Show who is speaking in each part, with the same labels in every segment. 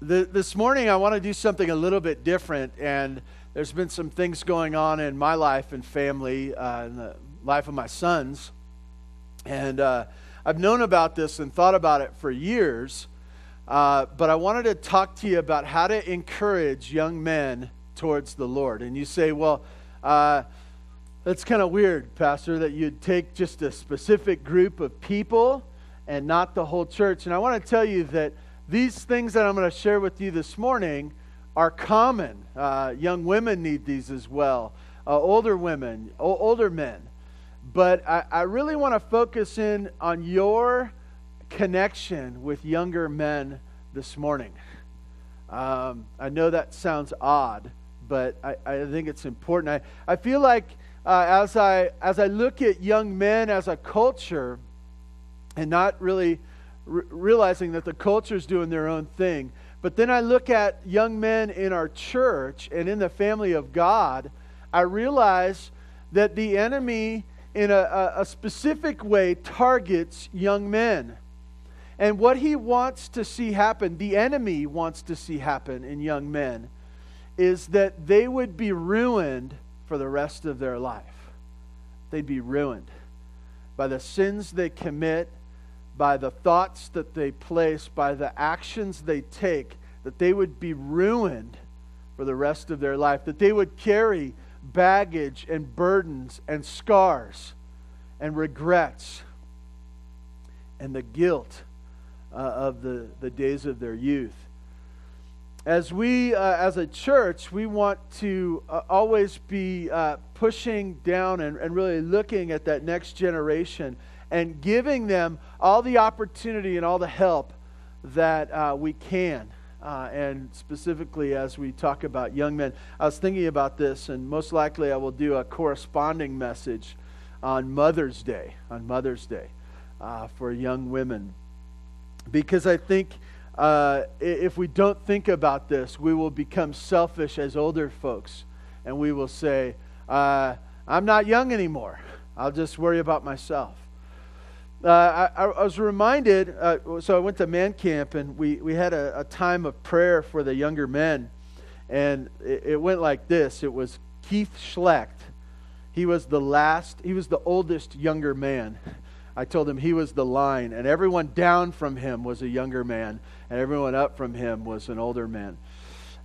Speaker 1: The, this morning, I want to do something a little bit different, and there's been some things going on in my life and family, uh, in the life of my sons. And uh, I've known about this and thought about it for years, uh, but I wanted to talk to you about how to encourage young men towards the Lord. And you say, well, uh, that's kind of weird, Pastor, that you'd take just a specific group of people and not the whole church. And I want to tell you that these things that I'm going to share with you this morning are common. Uh, young women need these as well, uh, older women, o- older men. But I, I really want to focus in on your connection with younger men this morning. Um, I know that sounds odd, but I, I think it's important. I, I feel like uh, as, I, as I look at young men as a culture and not really realizing that the culture is doing their own thing. But then I look at young men in our church and in the family of God, I realize that the enemy, in a, a specific way, targets young men. And what he wants to see happen, the enemy wants to see happen in young men, is that they would be ruined for the rest of their life. They'd be ruined by the sins they commit by the thoughts that they place, by the actions they take, that they would be ruined for the rest of their life, that they would carry baggage and burdens and scars and regrets and the guilt uh, of the, the days of their youth. As we, uh, as a church, we want to uh, always be uh, pushing down and, and really looking at that next generation and giving them all the opportunity and all the help that uh, we can. Uh, and specifically, as we talk about young men, I was thinking about this, and most likely I will do a corresponding message on Mother's Day, on Mother's Day uh, for young women. Because I think uh, if we don't think about this, we will become selfish as older folks, and we will say, uh, I'm not young anymore. I'll just worry about myself. Uh, I, I, was reminded, uh, so I went to man camp and we, we had a, a time of prayer for the younger men. And it, it, went like this it was Keith Schlecht. He was the last, he was the oldest younger man. I told him he was the line, and everyone down from him was a younger man, and everyone up from him was an older man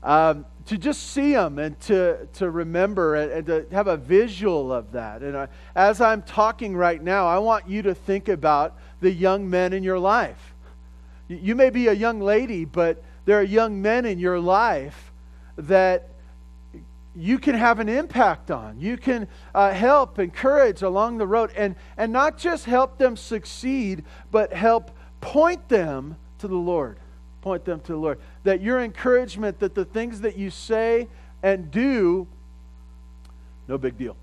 Speaker 1: um, to just see them and to, to remember and, and to have a visual of that. And I, as I'm talking right now, I want you to think about the young men in your life. You, may be a young lady, but there are young men in your life that you can have an impact on. You can uh, help, encourage along the road, and, and not just help them succeed, but help point them to the Lord point them to the Lord. That your encouragement, that the things that you say and do, no big deal.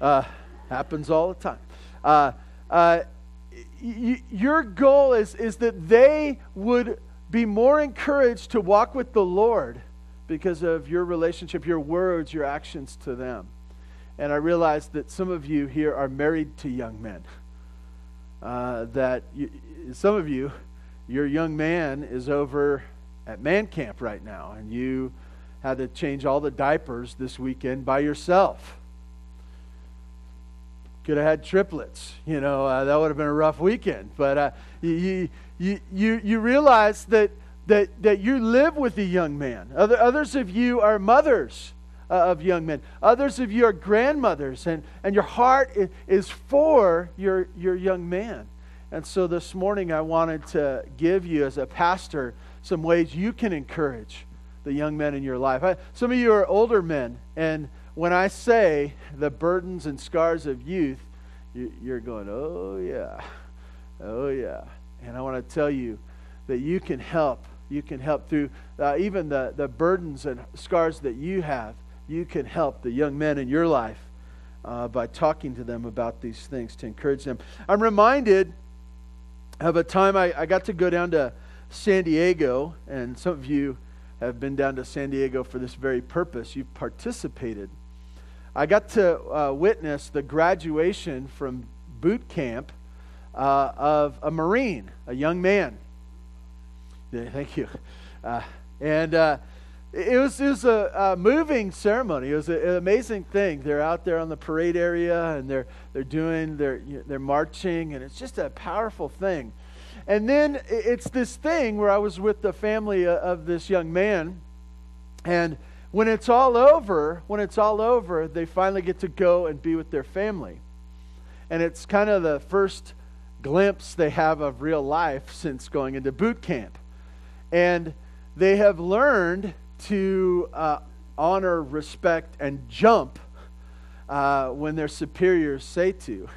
Speaker 1: Uh, happens all the time. Uh, uh, y- your goal is, is that they would be more encouraged to walk with the Lord because of your relationship, your words, your actions to them. And I realize that some of you here are married to young men. Uh, that you, some of you your young man is over at man camp right now, and you had to change all the diapers this weekend by yourself. Could have had triplets. You know, uh, that would have been a rough weekend. But uh, you, you, you, you realize that, that, that you live with a young man. Other, others of you are mothers uh, of young men. Others of you are grandmothers, and, and your heart is for your, your young man. And so this morning, I wanted to give you, as a pastor, some ways you can encourage the young men in your life. I, some of you are older men, and when I say the burdens and scars of youth, you, you're going, oh, yeah, oh, yeah. And I want to tell you that you can help. You can help through uh, even the, the burdens and scars that you have. You can help the young men in your life uh, by talking to them about these things to encourage them. I'm reminded of a time I, I got to go down to San Diego, and some of you have been down to San Diego for this very purpose. You've participated. I got to uh, witness the graduation from boot camp uh, of a Marine, a young man. Yeah, thank you. Uh, And uh, it was, it was a, a, moving ceremony. It was a, an amazing thing. They're out there on the parade area and they're, they're doing, they're, they're marching, and it's just a powerful thing. And then it's this thing where I was with the family uh, of this young man, and when it's all over, when it's all over, they finally get to go and be with their family. And it's kind of the first glimpse they have of real life since going into boot camp. And they have learned to uh, honor, respect, and jump uh, when their superiors say to.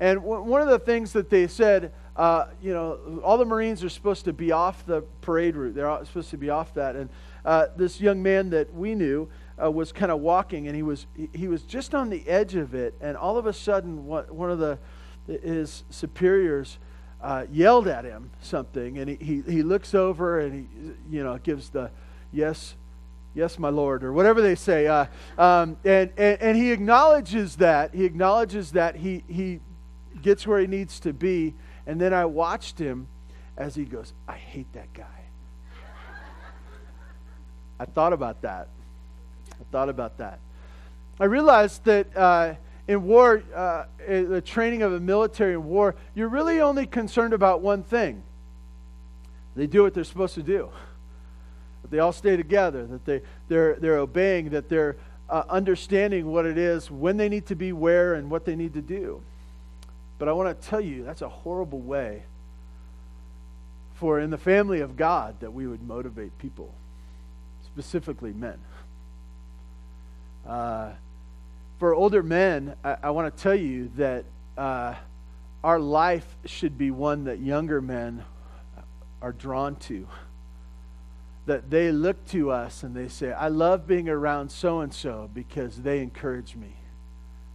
Speaker 1: And w- one of the things that they said, uh, you know, all the Marines are supposed to be off the parade route. They're supposed to be off that. And uh, this young man that we knew uh, was kind of walking, and he was he was just on the edge of it, and all of a sudden, one of the his superiors uh, yelled at him something, and he, he, he looks over and he you know gives the yes yes my lord or whatever they say uh, um, and, and, and he acknowledges that he acknowledges that he, he gets where he needs to be and then i watched him as he goes i hate that guy I thought about that. I thought about that. I realized that uh, in war, uh, the training of a military in war, you're really only concerned about one thing. They do what they're supposed to do. They all stay together, that they, they're, they're obeying, that they're uh, understanding what it is, when they need to be where, and what they need to do. But I want to tell you, that's a horrible way for in the family of God that we would motivate people specifically men. Uh, for older men, I, I want to tell you that uh, our life should be one that younger men are drawn to. That they look to us and they say, I love being around so and so because they encourage me.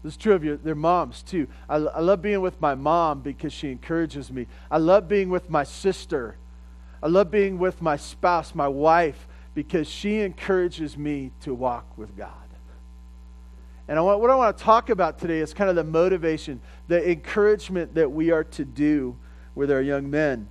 Speaker 1: This is true of your, their moms too. I, I love being with my mom because she encourages me. I love being with my sister. I love being with my spouse, my wife, because she encourages me to walk with God. And I want, what I want to talk about today is kind of the motivation, the encouragement that we are to do with our young men.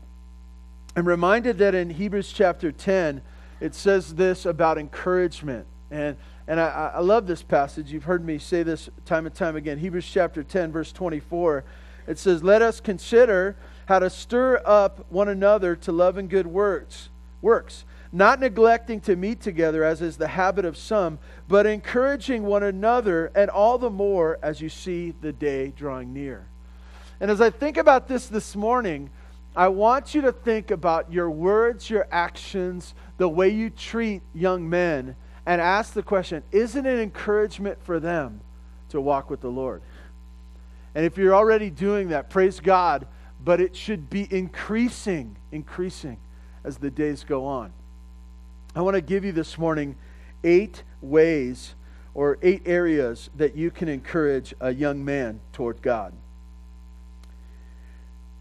Speaker 1: I'm reminded that in Hebrews chapter 10, it says this about encouragement. And, and I, I love this passage. You've heard me say this time and time again. Hebrews chapter 10, verse 24. It says, Let us consider how to stir up one another to love and good works, works not neglecting to meet together as is the habit of some, but encouraging one another, and all the more as you see the day drawing near. And as I think about this this morning, I want you to think about your words, your actions, the way you treat young men, and ask the question isn't it encouragement for them to walk with the Lord? And if you're already doing that, praise God, but it should be increasing, increasing as the days go on. I want to give you this morning eight ways or eight areas that you can encourage a young man toward God.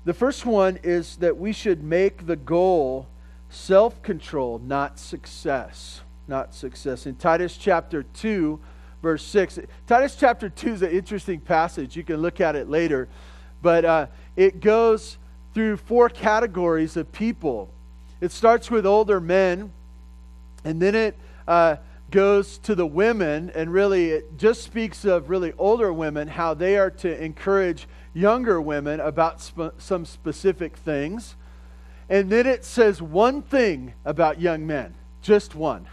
Speaker 1: The first one is that we should make the goal self control, not success. Not success. In Titus chapter 2, verse 6, Titus chapter 2 is an interesting passage. You can look at it later. But uh, it goes through four categories of people. It starts with older men and then it uh, goes to the women, and really it just speaks of really older women, how they are to encourage younger women about sp- some specific things. And then it says one thing about young men, just one.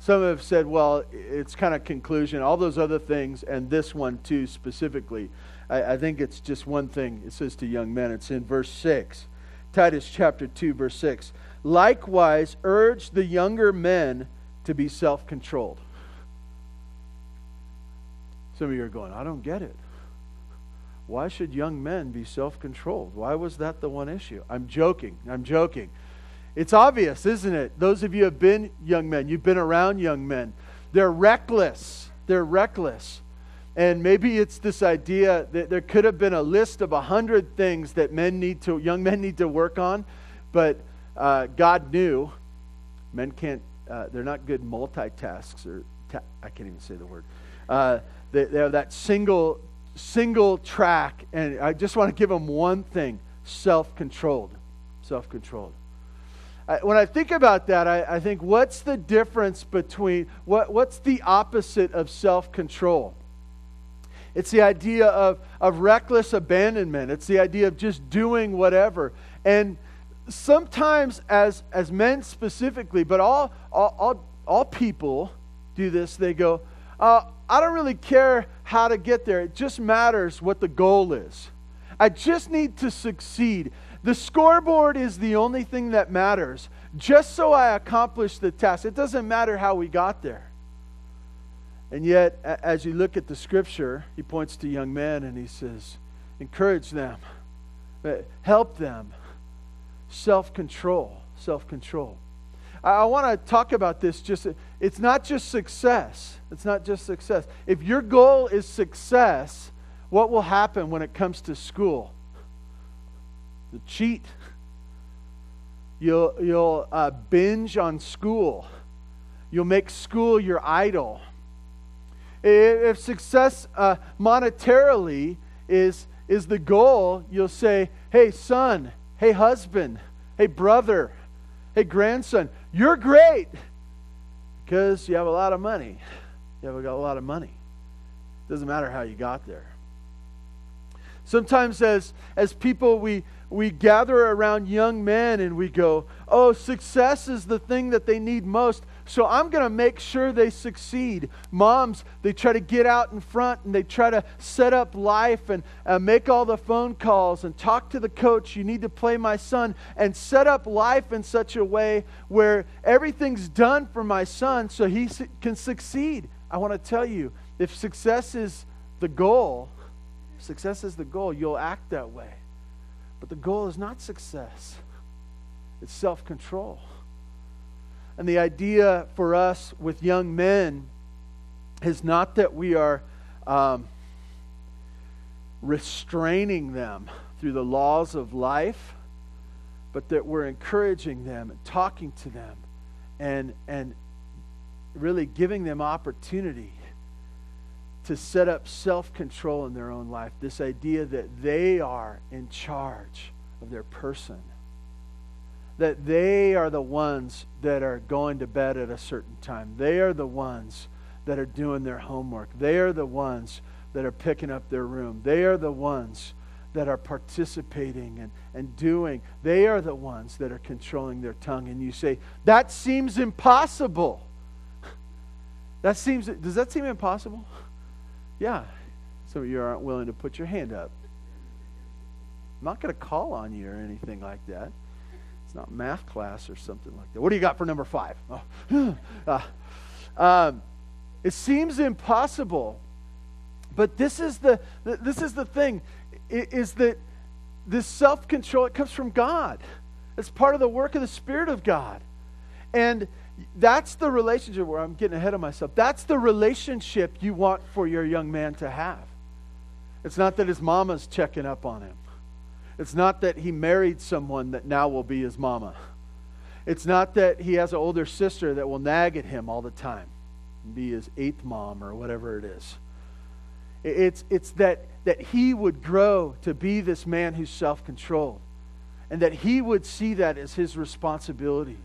Speaker 1: Some have said, well, it's kind of conclusion, all those other things, and this one too specifically. I, I think it's just one thing it says to young men. It's in verse 6. Titus chapter 2, verse 6 likewise urge the younger men to be self controlled. Some of you are going, I don't get it. Why should young men be self controlled? Why was that the one issue? I'm joking. I'm joking. It's obvious, isn't it? Those of you have been young men, you've been around young men. They're reckless. They're reckless. And maybe it's this idea that there could have been a list of a hundred things that men need to, young men need to work on, but uh, God knew men can't, uh, they're not good multitasks, or ta- I can't even say the word. Uh, they, they have that single, single track, and I just want to give them one thing self controlled. Self controlled. When I think about that, I, I think what's the difference between, what, what's the opposite of self control? It's the idea of, of reckless abandonment. It's the idea of just doing whatever. And sometimes, as, as men specifically, but all, all, all, all people do this, they go, uh, I don't really care how to get there. It just matters what the goal is. I just need to succeed. The scoreboard is the only thing that matters. Just so I accomplish the task. It doesn't matter how we got there. And yet, as you look at the scripture, he points to young men and he says, encourage them, uh, help them, self control, self control. I want to talk about this just, it's not just success. It's not just success. If your goal is success, what will happen when it comes to school? You'll cheat. You'll, you'll uh, binge on school. You'll make school your idol. If success uh, monetarily is, is the goal, you'll say, hey, son, hey, husband, hey, brother, hey, grandson, you're great because you have a lot of money. You have got a lot of money. It Doesn't matter how you got there. Sometimes, as, as people, we, we gather around young men and we go, Oh, success is the thing that they need most. So I'm going to make sure they succeed. Moms, they try to get out in front and they try to set up life and uh, make all the phone calls and talk to the coach. You need to play my son and set up life in such a way where everything's done for my son so he su- can succeed. I want to tell you if success is the goal, success is the goal, you'll act that way. But the goal is not success, it's self control. And the idea for us with young men is not that we are um, restraining them through the laws of life, but that we're encouraging them and talking to them and, and really giving them opportunity to set up self control in their own life. This idea that they are in charge of their person that they are the ones that are going to bed at a certain time. They are the ones that are doing their homework. They are the ones that are picking up their room. They are the ones that are participating and, and doing. They are the ones that are controlling their tongue. And you say, that seems impossible. That seems, does that seem impossible? Yeah. Some of you aren't willing to put your hand up. I'm not going to call on you or anything like that. It's not math class or something like that. What do you got for number five? Oh. uh, um, it seems impossible, but this is the this is the thing, is that this self control it comes from God. It's part of the work of the Spirit of God, and that's the relationship where I'm getting ahead of myself. That's the relationship you want for your young man to have. It's not that his mama's checking up on him. It's not that he married someone that now will be his mama. It's not that he has an older sister that will nag at him all the time and be his eighth mom or whatever it is. It's, it's that, that he would grow to be this man who's self controlled and that he would see that as his responsibility.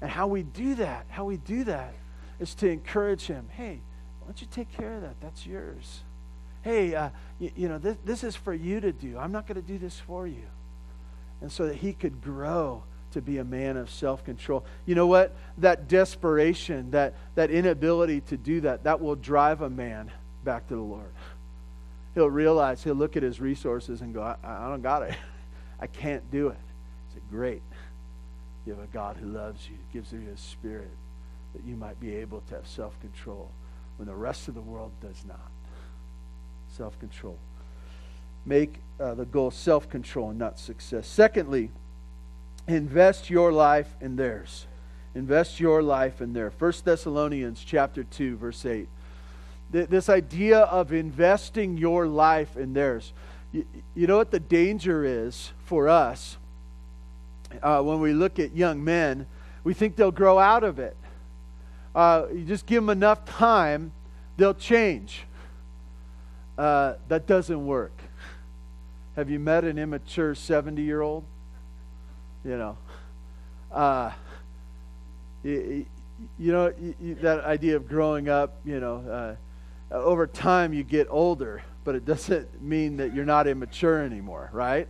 Speaker 1: And how we do that, how we do that is to encourage him hey, why don't you take care of that? That's yours hey, uh, you, you, know, this, this is for you to do. I'm not going to do this for you. And so that he could grow to be a man of self control. You know what? That desperation, that, that inability to do that, that will drive a man back to the Lord. He'll realize, he'll look at his resources and go, I, I don't got it. I can't do it. He said, Great. You have a God who loves you, gives you his spirit, that you might be able to have self control when the rest of the world does not self control. Make uh, the goal self control and not success. Secondly, invest your life in theirs. Invest your life in theirs. 1 Thessalonians chapter 2, verse 8. This idea of investing your life in theirs. You know what the danger is for us uh, when we look at young men? We think they'll grow out of it. Uh, you just give them enough time, they'll change uh, that doesn't work. Have you met an immature 70 year old? You know, uh, you, you know, you, that idea of growing up, you know, uh, over time you get older, but it doesn't mean that you're not immature anymore, right?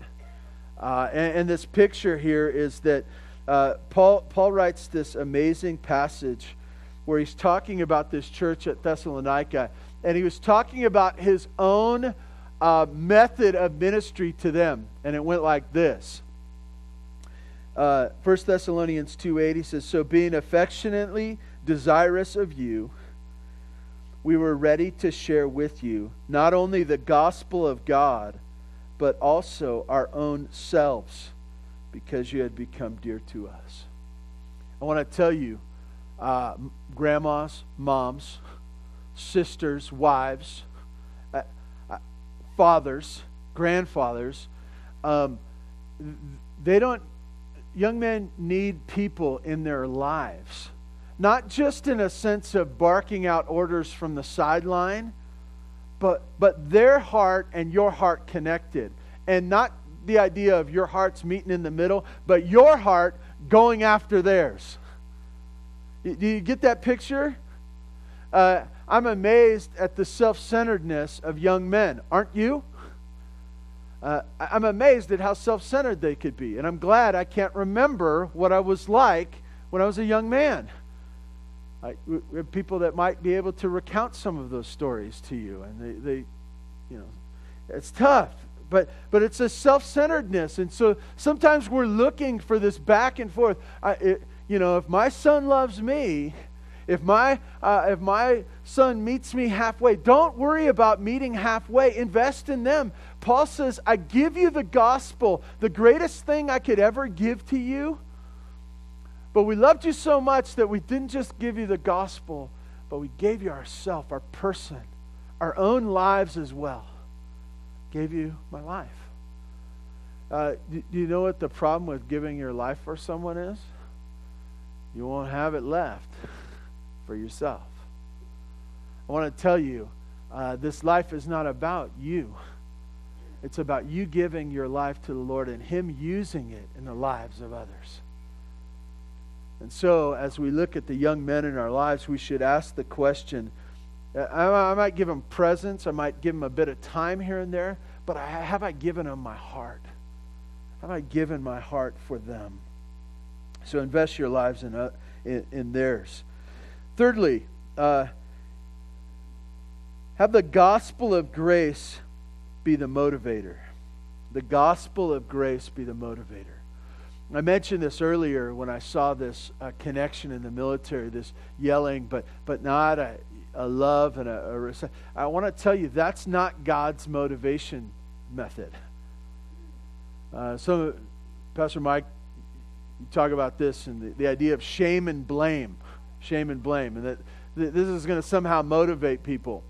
Speaker 1: Uh, and, and, this picture here is that uh, Paul, Paul writes this amazing passage where he's talking about this church at Thessalonica, and he was talking about his own uh, method of ministry to them, and it went like this. Uh, 1 Thessalonians 2.8, he says, So being affectionately desirous of you, we were ready to share with you not only the gospel of God, but also our own selves, because you had become dear to us. I want to tell you, uh, grandmas, moms, sisters, wives, uh, uh, fathers, grandfathers, um, they don't, young men need people in their lives. Not just in a sense of barking out orders from the sideline, but, but their heart and your heart connected. And not the idea of your hearts meeting in the middle, but your heart going after theirs. Do you get that picture? Uh, I'm amazed at the self centeredness of young men, aren't you? Uh, I'm amazed at how self centered they could be. And I'm glad I can't remember what I was like when I was a young man. I, we have people that might be able to recount some of those stories to you. And they, they you know, it's tough. But, but it's a self centeredness. And so sometimes we're looking for this back and forth. I, it, you know, if my son loves me, if my, uh, if my son meets me halfway, don't worry about meeting halfway. Invest in them. Paul says, I give you the gospel, the greatest thing I could ever give to you. But we loved you so much that we didn't just give you the gospel, but we gave you ourself, our person, our own lives as well. Gave you my life. Uh, do, do you know what the problem with giving your life for someone is? You won't have it left for yourself. I want to tell you uh, this life is not about you. It's about you giving your life to the Lord and Him using it in the lives of others. And so, as we look at the young men in our lives, we should ask the question uh, I, might give them presents, I might give them a bit of time here and there, but have I given them my heart? Have I given my heart for them? So, invest your lives in, uh, in, in, theirs. Thirdly, uh, have the gospel of grace be the motivator. The gospel of grace be the motivator. I mentioned this earlier when I saw this uh, connection in the military, this yelling, but, but not a, a love and a, a I want to tell you that's not God's motivation method. Uh, so, Pastor Mike, you talk about this and the, the idea of shame and blame, shame and blame, and that th- this is going to somehow motivate people.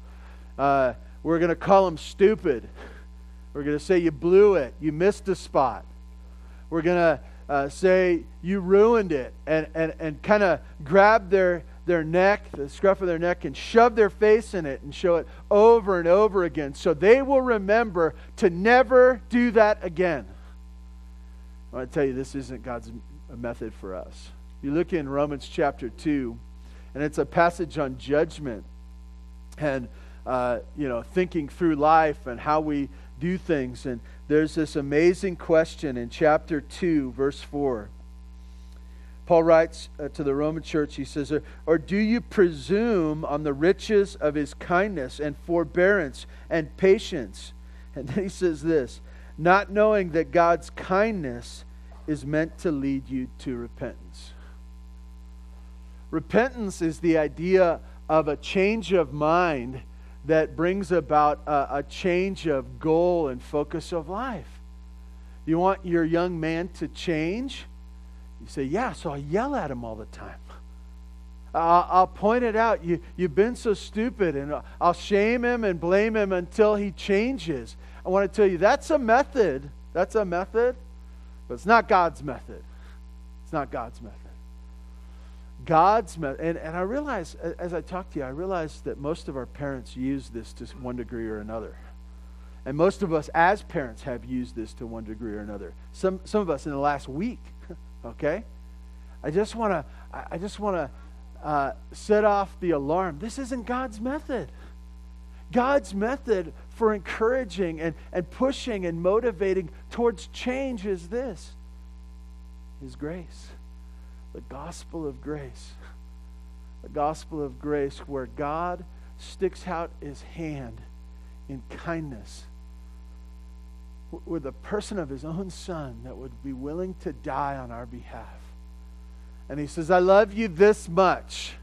Speaker 1: Uh, we're going to call them stupid. We're going to say you blew it, you missed a spot. We're going to uh, say you ruined it and, and, and kind of grab their, their neck, the scruff of their neck, and shove their face in it and show it over and over again so they will remember to never do that again. I want to tell you, this isn't God's method for us. You look in Romans chapter 2, and it's a passage on judgment and, uh, you know, thinking through life and how we do things. And there's this amazing question in chapter 2, verse 4. Paul writes uh, to the Roman church, he says, Or do you presume on the riches of his kindness and forbearance and patience? And then he says this, not knowing that God's kindness is meant to lead you to repentance. Repentance is the idea of a change of mind that brings about a, a change of goal and focus of life. You want your young man to change? You say, Yeah, so I yell at him all the time. I'll, point it out. You, you've been so stupid, and I'll shame him and blame him until he changes. I want to tell you that's a method. That's a method, but it's not God's method. It's not God's method. God's method, and, and I realize, as I talk to you, I realize that most of our parents use this to one degree or another. And most of us as parents have used this to one degree or another. Some, some of us in the last week, okay? I just want to, I just want to uh, set off the alarm. This isn't God's method. God's method for encouraging and, and pushing and motivating towards change is this His grace, the gospel of grace. The gospel of grace, where God sticks out his hand in kindness with the person of his own son that would be willing to die on our behalf. And he says, I love you this much.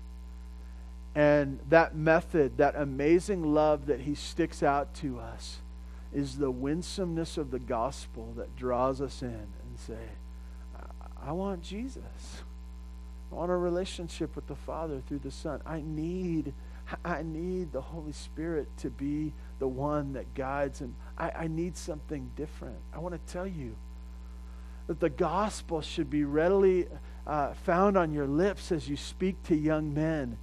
Speaker 1: And that method, that amazing love that he sticks out to us, is the winsomeness of the gospel that draws us in and say, I want Jesus. I want a relationship with the Father through the Son. I need, I need the Holy Spirit to be the one that guides, and I, I need something different. I want to tell you that the gospel should be readily uh, found on your lips as you speak to young men.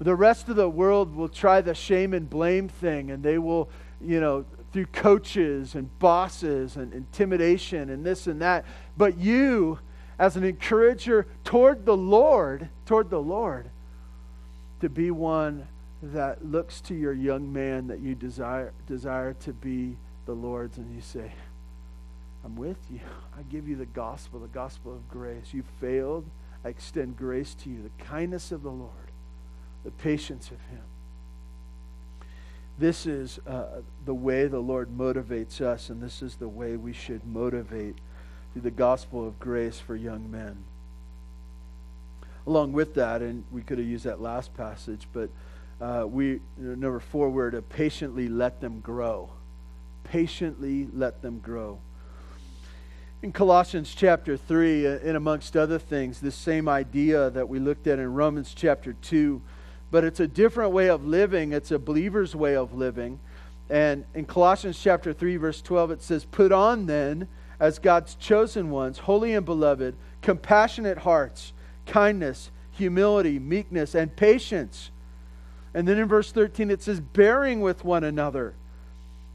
Speaker 1: The rest of the world will try the shame and blame thing, and they will, you know, through coaches and bosses and intimidation and this and that. But you, as an encourager toward the Lord, toward the Lord, to be one that looks to your young man that you desire desire to be the Lord's, and you say, I'm with you. I give you the gospel, the gospel of grace. You failed. I extend grace to you, the kindness of the Lord, the patience of Him. This is uh, the way the Lord motivates us, and this is the way we should motivate through the gospel of grace for young men. Along with that, and we could have used that last passage, but uh, we number four, we're to patiently let them grow. Patiently let them grow. In Colossians chapter 3, uh, and amongst other things, this same idea that we looked at in Romans chapter 2, but it's a different way of living. It's a believer's way of living. And in Colossians chapter 3, verse 12, it says, Put on then, as God's chosen ones, holy and beloved, compassionate hearts, kindness, humility, meekness, and patience. And then in verse 13, it says, Bearing with one another.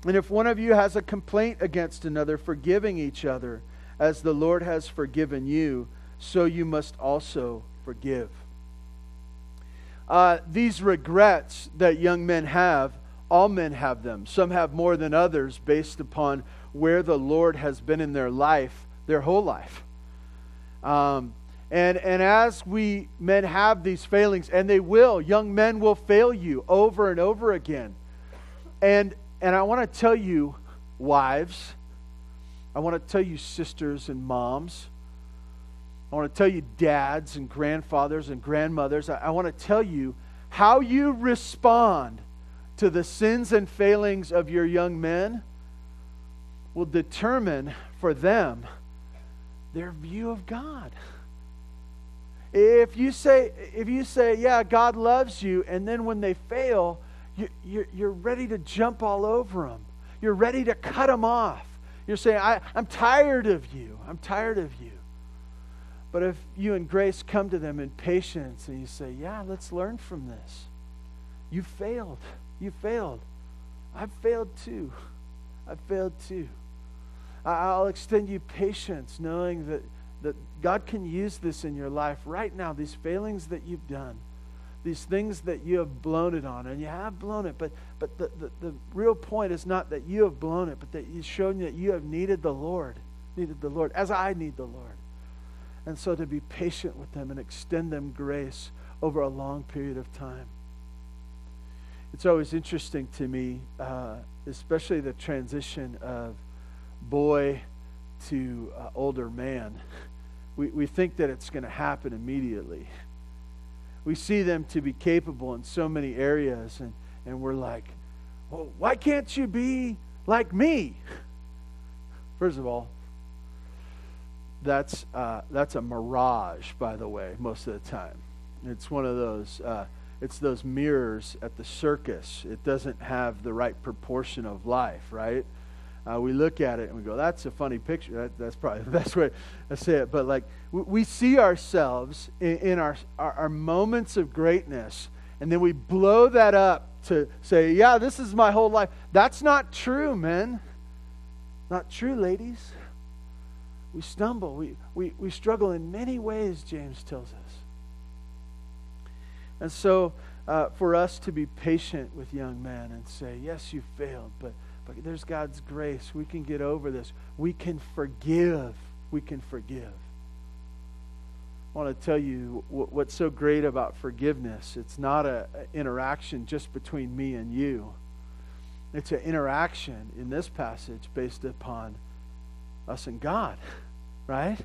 Speaker 1: And if one of you has a complaint against another, forgiving each other as the Lord has forgiven you, so you must also forgive. Uh, these regrets that young men have, all men have them. Some have more than others based upon where the Lord has been in their life, their whole life. Um, and, and as we men have these failings, and they will, young men will fail you over and over again. And, and I want to tell you, wives, I want to tell you, sisters and moms. I want to tell you, dads and grandfathers and grandmothers. I, I want to tell you how you respond to the sins and failings of your young men will determine for them their view of God. If you say, if you say, yeah, God loves you, and then when they fail, you, you're, ready to jump all over them. You're ready to cut them off. You're saying, I, I'm tired of you. I'm tired of you. But if you and grace come to them in patience and you say, Yeah, let's learn from this. You failed. You failed. I've failed too. I've failed too. I'll extend you patience, knowing that, that God can use this in your life right now, these failings that you've done these things that you have blown it on, and you have blown it, but, but the, the, the real point is not that you have blown it, but that you've shown that you have needed the Lord, needed the Lord, as I need the Lord. And so to be patient with them and extend them grace over a long period of time. It's always interesting to me, uh, especially the transition of boy to uh, older man. We, we think that it's going to happen immediately we see them to be capable in so many areas, and, and we're like, well, why can't you be like me? First of all, that's, uh, that's a mirage, by the way, most of the time. It's one of those, uh, it's those mirrors at the circus. It doesn't have the right proportion of life, right? Uh, we look at it and we go, that's a funny picture. That, that's probably the best way to say it. But like, we, we see ourselves in, in our, our, our, moments of greatness, and then we blow that up to say, yeah, this is my whole life. That's not true, men. Not true, ladies. we stumble. We, we, we struggle in many ways, James tells us. And so, uh, for us to be patient with young men and say, yes, you failed, but, but there's God's grace. We can get over this. We can forgive. We can forgive. I want to tell you what's so great about forgiveness. It's not an interaction just between me and you. It's an interaction in this passage based upon us and God, right?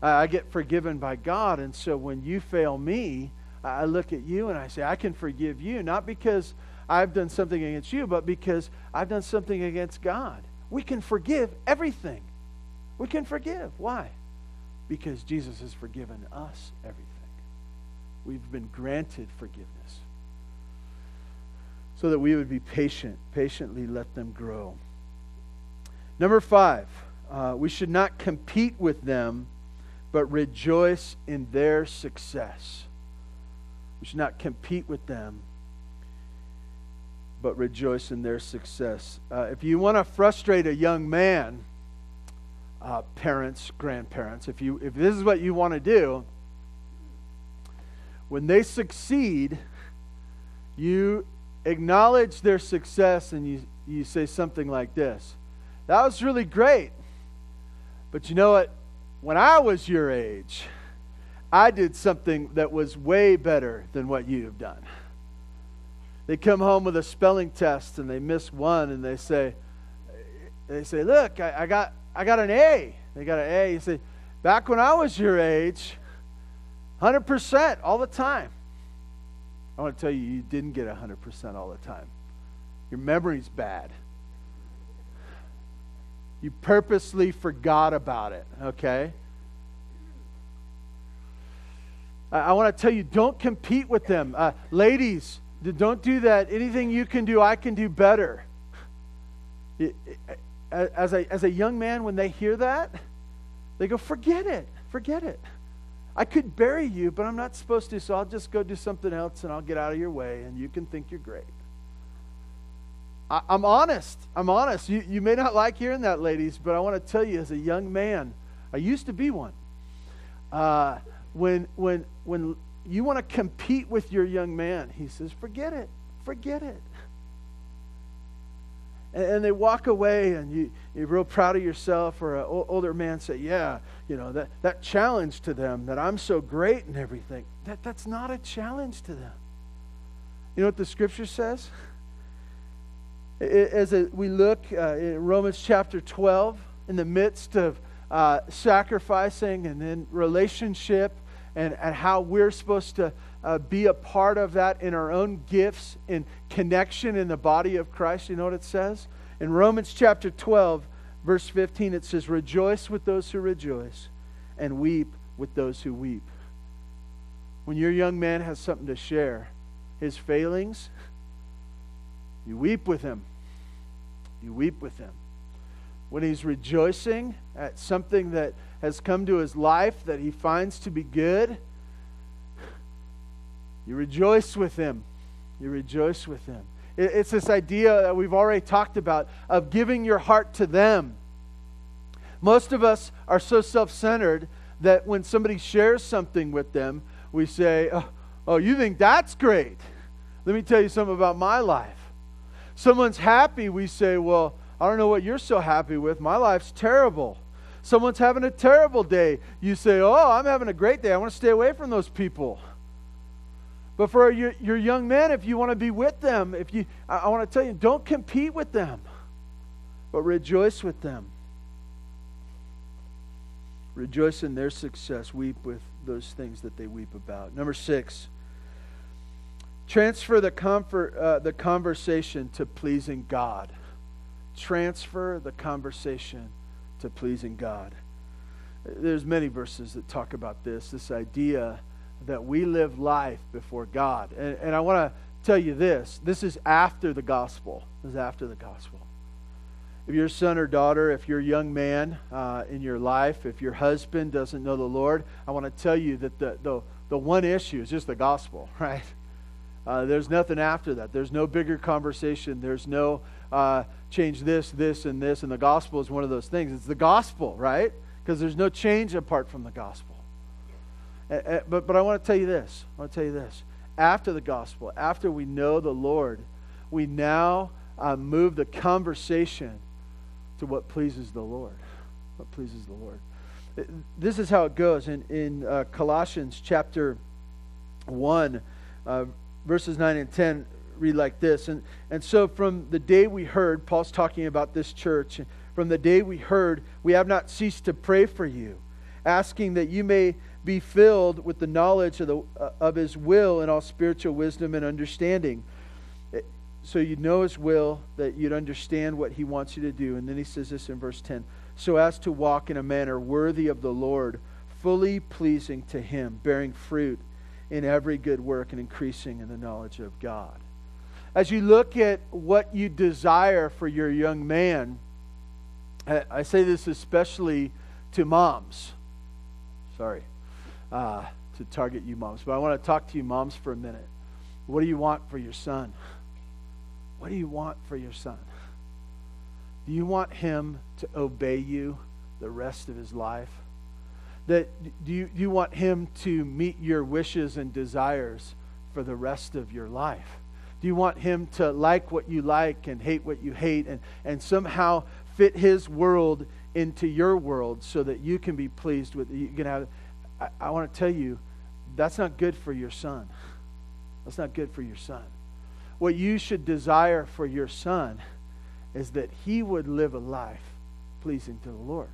Speaker 1: I get forgiven by God, and so when you fail me, I look at you and I say, I can forgive you, not because I've done something against you, but because I've done something against God. We can forgive everything. We can forgive. Why? Because Jesus has forgiven us everything. We've been granted forgiveness so that we would be patient, patiently let them grow. Number five, uh, we should not compete with them, but rejoice in their success. We should not compete with them, but rejoice in their success. Uh, if you want to frustrate a young man, uh, parents, grandparents, if, you, if this is what you want to do, when they succeed, you acknowledge their success and you, you say something like this That was really great. But you know what? When I was your age, I did something that was way better than what you have done. They come home with a spelling test and they miss one and they say, they say, look, I, I got I got an A. They got an A. You say, back when I was your age, 100% all the time. I want to tell you, you didn't get 100% all the time. Your memory's bad. You purposely forgot about it, okay? I, I want to tell you, don't compete with them. Uh, ladies, don't do that. Anything you can do, I can do better. As a, as a young man, when they hear that, they go, forget it, forget it. I could bury you, but I'm not supposed to, so I'll just go do something else and I'll get out of your way and you can think you're great. I, am honest. I'm honest. You, you may not like hearing that, ladies, but I want to tell you as a young man, I used to be one. Uh, when, when, when you want to compete with your young man, he says, forget it. Forget it. And, and they walk away and you, you're real proud of yourself or an older man say yeah you know that, that challenge to them that i'm so great and everything. That, that's not a challenge to them. You know what the scripture says? As we look uh, in romans chapter 12 in the midst of uh, sacrificing and then relationship and, and how we're supposed to uh, be a part of that in our own gifts in connection in the body of Christ. You know what it says? In Romans chapter 12, verse 15, it says, Rejoice with those who rejoice and weep with those who weep. When your young man has something to share, his failings, you weep with him. You weep with him. When he's rejoicing at something that has come to his life that he finds to be good, you rejoice with him. You rejoice with him. It's this idea that we've already talked about of giving your heart to them. Most of us are so self centered that when somebody shares something with them, we say, oh, oh, you think that's great? Let me tell you something about my life. Someone's happy, we say, Well, I don't know what you're so happy with. My life's terrible. Someone's having a terrible day. You say, Oh, I'm having a great day. I want to stay away from those people. But for your, your young men, if you want to be with them, if you, I, I want to tell you, don't compete with them, but rejoice with them. Rejoice in their success. Weep with those things that they weep about. Number six, transfer the, comfort, uh, the conversation to pleasing God. Transfer the conversation to pleasing God. There's many verses that talk about this, this idea that we live life before God. And, and I want to tell you this this is after the gospel. This is after the gospel. If you're a son or daughter, if you're a young man uh, in your life, if your husband doesn't know the Lord, I want to tell you that the, the, the one issue is just the gospel, right? Uh, there's nothing after that. There's no bigger conversation. There's no uh, change this, this, and this. And the gospel is one of those things. It's the gospel, right? because there's no change apart from the gospel. But, but I want to tell you this. I want to tell you this. After the gospel, after we know the Lord, we now uh, move the conversation to what pleases the Lord. What pleases the Lord. This is how it goes in, in uh, Colossians chapter 1, uh, verses 9 and 10 read like this. And, and so, from the day we heard, Paul's talking about this church, from the day we heard, we have not ceased to pray for you, asking that you may be filled with the knowledge of, the, uh, of his will and all spiritual wisdom and understanding. Eh, so you'd know his will, that you'd understand what he wants you to do. And then he says this in verse 10 so as to walk in a manner worthy of the Lord, fully pleasing to him, bearing fruit in every good work and increasing in the knowledge of God. As you look at what you desire for your young man, I say this especially to moms. Sorry uh, to target you moms, but I want to talk to you moms for a minute. What do you want for your son? What do you want for your son? Do you want him to obey you the rest of his life? That do you, do you want him to meet your wishes and desires for the rest of your life? Do you want him to like what you like and hate what you hate and, and somehow fit his world into your world so that you can be pleased with you can have I, I want to tell you that's not good for your son. That's not good for your son. What you should desire for your son is that he would live a life pleasing to the Lord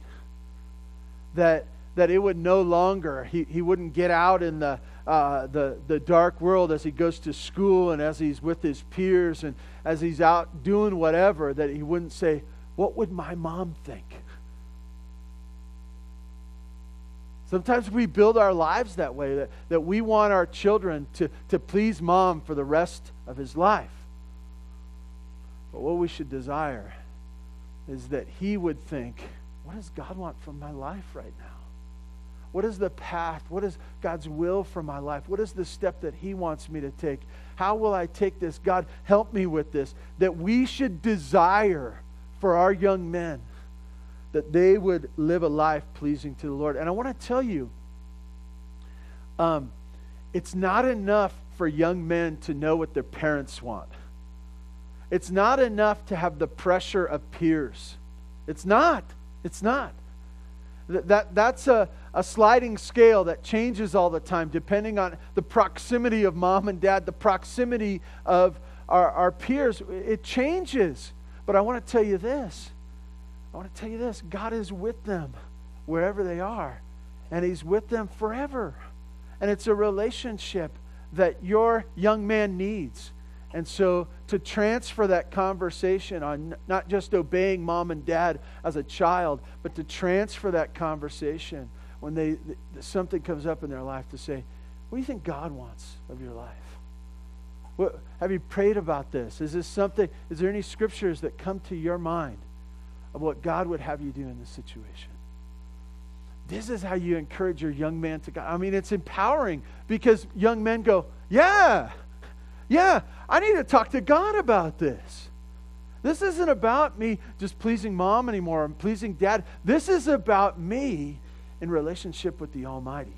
Speaker 1: that that it would no longer he, he wouldn't get out in the uh, the the dark world as he goes to school and as he's with his peers and as he's out doing whatever that he wouldn't say what would my mom think sometimes we build our lives that way that, that we want our children to, to please mom for the rest of his life but what we should desire is that he would think what does God want from my life right now? What is the path? What is God's will for my life? What is the step that He wants me to take? How will I take this? God, help me with this. That we should desire for our young men that they would live a life pleasing to the Lord. And I want to tell you, um, it's not enough for young men to know what their parents want. It's not enough to have the pressure of peers. It's not. It's not. That, that, that's a, a sliding scale that changes all the time depending on the proximity of mom and dad, the proximity of our, our peers. It changes. But I want to tell you this I want to tell you this God is with them wherever they are, and He's with them forever. And it's a relationship that your young man needs. And so to transfer that conversation on not just obeying mom and dad as a child, but to transfer that conversation when they something comes up in their life to say, "What do you think God wants of your life? What, have you prayed about this? Is this something? Is there any scriptures that come to your mind of what God would have you do in this situation?" This is how you encourage your young man to God. I mean, it's empowering because young men go, "Yeah." Yeah, I need to talk to God about this. This isn't about me just pleasing mom anymore and pleasing dad. This is about me in relationship with the Almighty.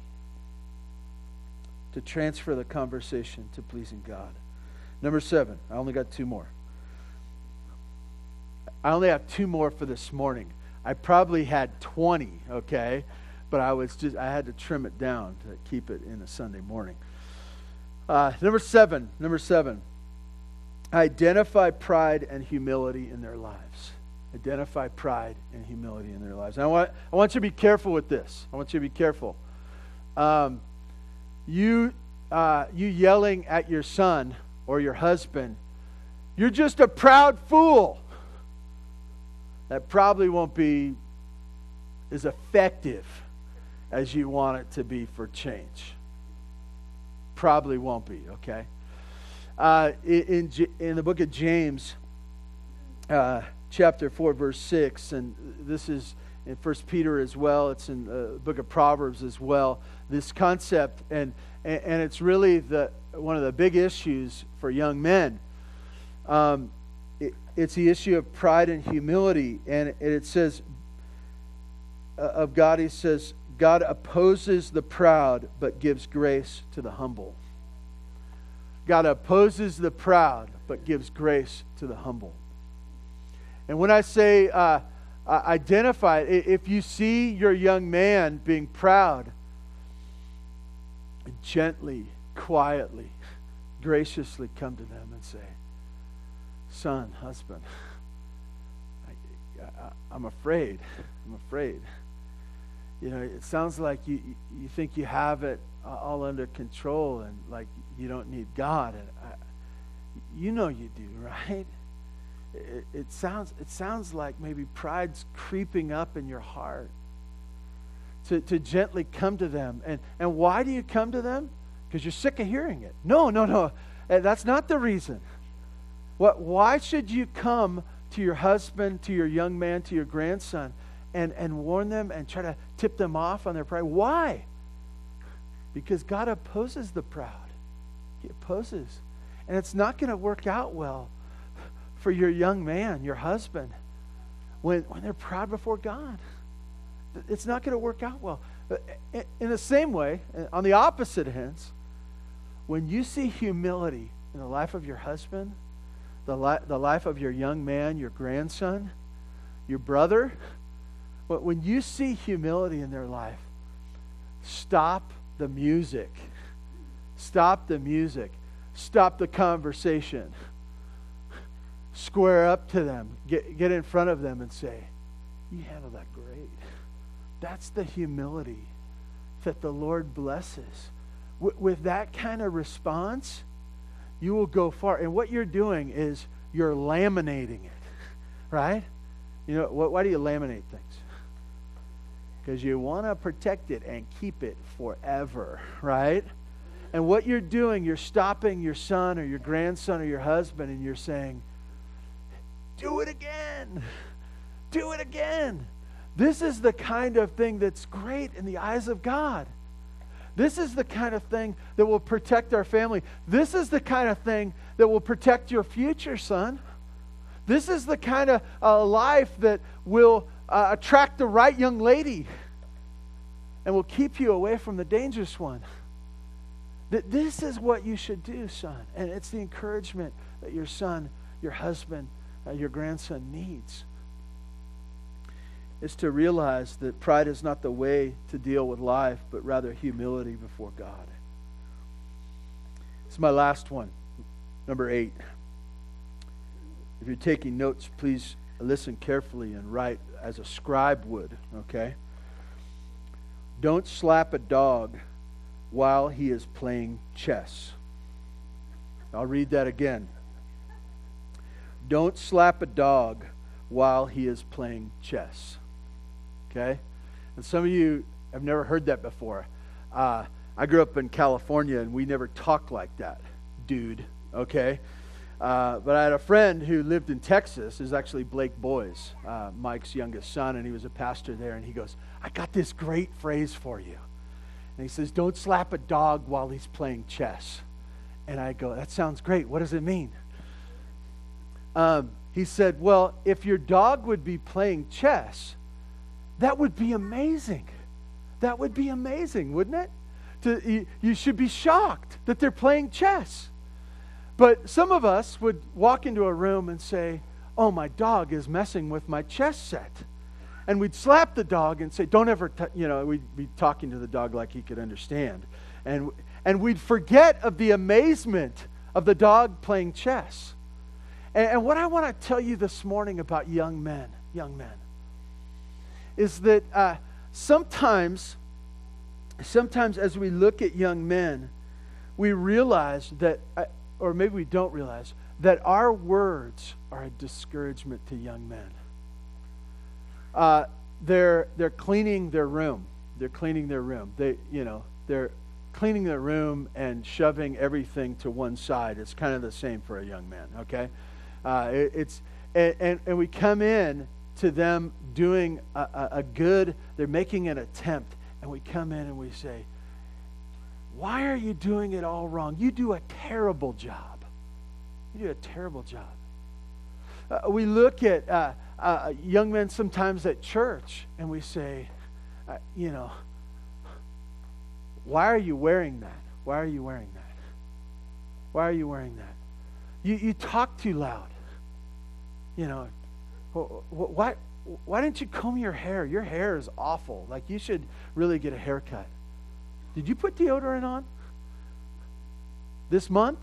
Speaker 1: To transfer the conversation to pleasing God. Number seven, I only got two more. I only have two more for this morning. I probably had 20, okay? But I was just I had to trim it down to keep it in a Sunday morning. Uh, number seven, number seven, identify pride and humility in their lives. Identify pride and humility in their lives. And I want, I want you to be careful with this. I want you to be careful. Um, you, uh, you yelling at your son or your husband, you're just a proud fool. That probably won't be as effective as you want it to be for change probably won't be, okay? Uh, in, in the book of James, uh, chapter 4, verse 6, and this is in First Peter as well, it's in the book of Proverbs as well, this concept, and, and it's really the, one of the big issues for young men. Um, it, it's the issue of pride and humility, and it says, uh, of God, he says, God opposes the proud, but gives grace to the humble. God opposes the proud, but gives grace to the humble. And when I say uh, identify, if you see your young man being proud, gently, quietly, graciously come to them and say, Son, husband, I, am afraid. I'm afraid. You know, it sounds like you, you think you have it all under control and like you don't need God. And I, you know you do, right? It, it, sounds, it sounds like maybe pride's creeping up in your heart. To, to gently come to them. And, and why do you come to them? Because you're sick of hearing it. No, no, no. Eh, that's not the reason. What, why should you come to your husband, to your young man, to your grandson, and, and warn them and try to tip them off on their pride? Why? Because God opposes the proud. He opposes. And it's not going to work out well for your young man, your husband, when, when they're proud before God. It's not going to work out well. Uh, in the same way, uh, on the opposite ends, when you see humility in the life of your husband, the, li- the life of your young man, your grandson, your brother, but when you see humility in their life, stop the music. Stop the music. Stop the conversation. Square up to them. Get, get in front of them and say, You handle that great. That's the humility that the Lord blesses. W- with that kind of response, you will go far. And what you're doing is you're laminating it, right? You know, wh- why do you laminate things? Because you want to protect it and keep it forever, right? And what you're doing, you're stopping your son or your grandson or your husband and you're saying, Do it again. Do it again. This is the kind of thing that's great in the eyes of God. This is the kind of thing that will protect our family. This is the kind of thing that will protect your future, son. This is the kind of uh, life that will uh, attract the right young lady and will keep you away from the dangerous one. That this is what you should do, son. And it's the encouragement that your son, your husband, uh, your grandson needs is to realize that pride is not the way to deal with life, but rather humility before God. It's my last one, number eight. If you're taking notes, please listen carefully and write as a scribe would, okay? Don't slap a dog while he is playing chess. I'll read that again. Don't slap a dog while he is playing chess. Okay? And some of you have never heard that before. Uh, I grew up in California and we never talked like that, dude. Okay? Uh, but I had a friend who lived in Texas. Is actually Blake Boys, uh, Mike's youngest son, and he was a pastor there. And he goes, "I got this great phrase for you." And he says, "Don't slap a dog while he's playing chess." And I go, "That sounds great. What does it mean?" Um, he said, "Well, if your dog would be playing chess, that would be amazing. That would be amazing, wouldn't it? To, you, you should be shocked that they're playing chess. But some of us would walk into a room and say, Oh, my dog is messing with my chess set. And we'd slap the dog and say, Don't ever, you know, we'd be talking to the dog like he could understand. And, and we'd forget of the amazement of the dog playing chess. And, and what I want to tell you this morning about young men, young men, is that uh, sometimes, sometimes as we look at young men, we realize that, uh, or maybe we don't realize, that our words are a discouragement to young men. Uh, they're, they're cleaning their room. They're cleaning their room. They, you know, they're cleaning their room and shoving everything to one side. It's kind of the same for a young man, okay? Uh, it, it's, and, and, and we come in to them doing a, a, a good, they're making an attempt, and we come in and we say, Why are you doing it all wrong? You do a terrible job. You do a terrible job. Uh, we look at uh, uh, young men sometimes at church and we say, uh, you know, why are you wearing that? Why are you wearing that? Why are you wearing that? You, you talk too loud. You know, why, why didn't you comb your hair? Your hair is awful. Like, you should really get a haircut. Did you put deodorant on this month?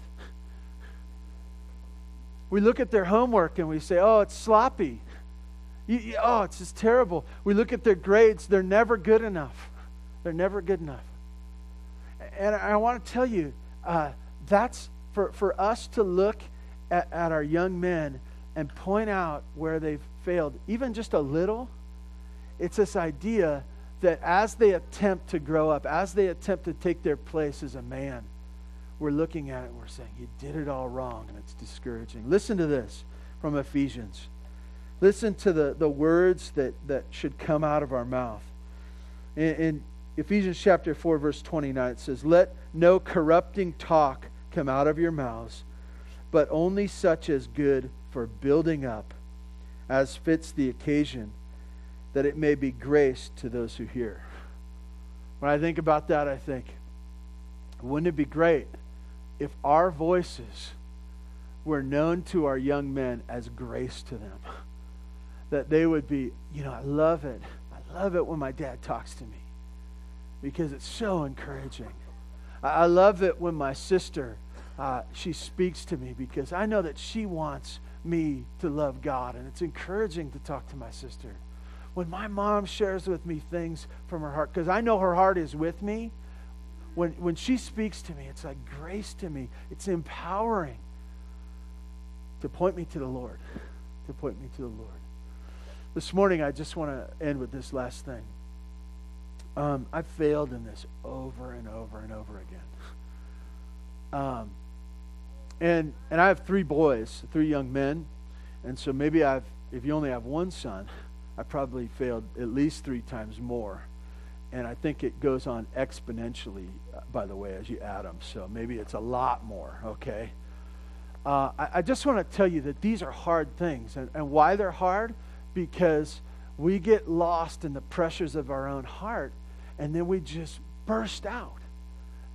Speaker 1: We look at their homework and we say, oh, it's sloppy. You, you, oh, it's just terrible. We look at their grades, they're never good enough. They're never good enough. And I want to tell you, uh, that's for, for us to look at, at our young men and point out where they've failed, even just a little. It's this idea that as they attempt to grow up, as they attempt to take their place as a man, we're looking at it and we're saying, You did it all wrong, and it's discouraging. Listen to this from Ephesians. Listen to the, the words that, that should come out of our mouth. In, in Ephesians chapter 4, verse 29, it says, Let no corrupting talk come out of your mouths, but only such as good for building up, as fits the occasion, that it may be grace to those who hear. When I think about that, I think, wouldn't it be great if our voices were known to our young men as grace to them? that they would be, you know, I love it. I love it when my dad talks to me because it's so encouraging. I love it when my sister, uh, she speaks to me because I know that she wants me to love God, and it's encouraging to talk to my sister. When my mom shares with me things from her heart, because I know her heart is with me, when, when she speaks to me, it's like grace to me. It's empowering to point me to the Lord, to point me to the Lord. This morning, I just want to end with this last thing. Um, I've failed in this over and over and over again. Um, and and I have three boys, three young men, and so maybe I've if you only have one son, I probably failed at least three times more, and I think it goes on exponentially. Uh, by the way, as you add them, so maybe it's a lot more. Okay. Uh, I, I, just want to tell you that these are hard things, and, and why they're hard because we get lost in the pressures of our own heart and then we just burst out.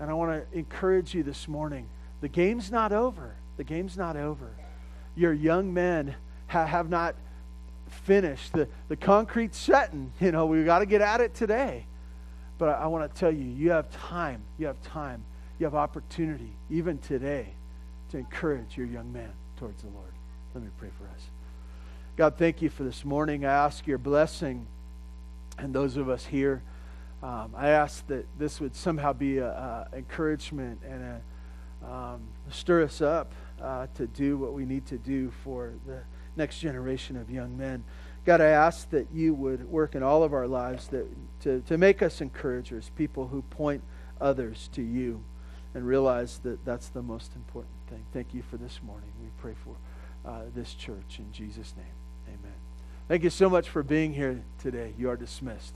Speaker 1: And I want to encourage you this morning the game's not over. The game's not over. Your young men ha- have not finished. The, the concrete setting, you know, we've got to get at it today. But I, I want to tell you, you have time. You have time. You have opportunity, even today, to encourage your young man towards the Lord. Let me pray for us. God, thank you for this morning. I ask your blessing and those of us here. Um, I ask that this would somehow be an encouragement and a, um, stir us up uh, to do what we need to do for the next generation of young men. God, I ask that you would work in all of our lives that, to, to make us encouragers, people who point others to you and realize that that's the most important thing. Thank you for this morning. We pray for uh, this church in Jesus' name. Amen. Thank you so much for being here today. You are dismissed.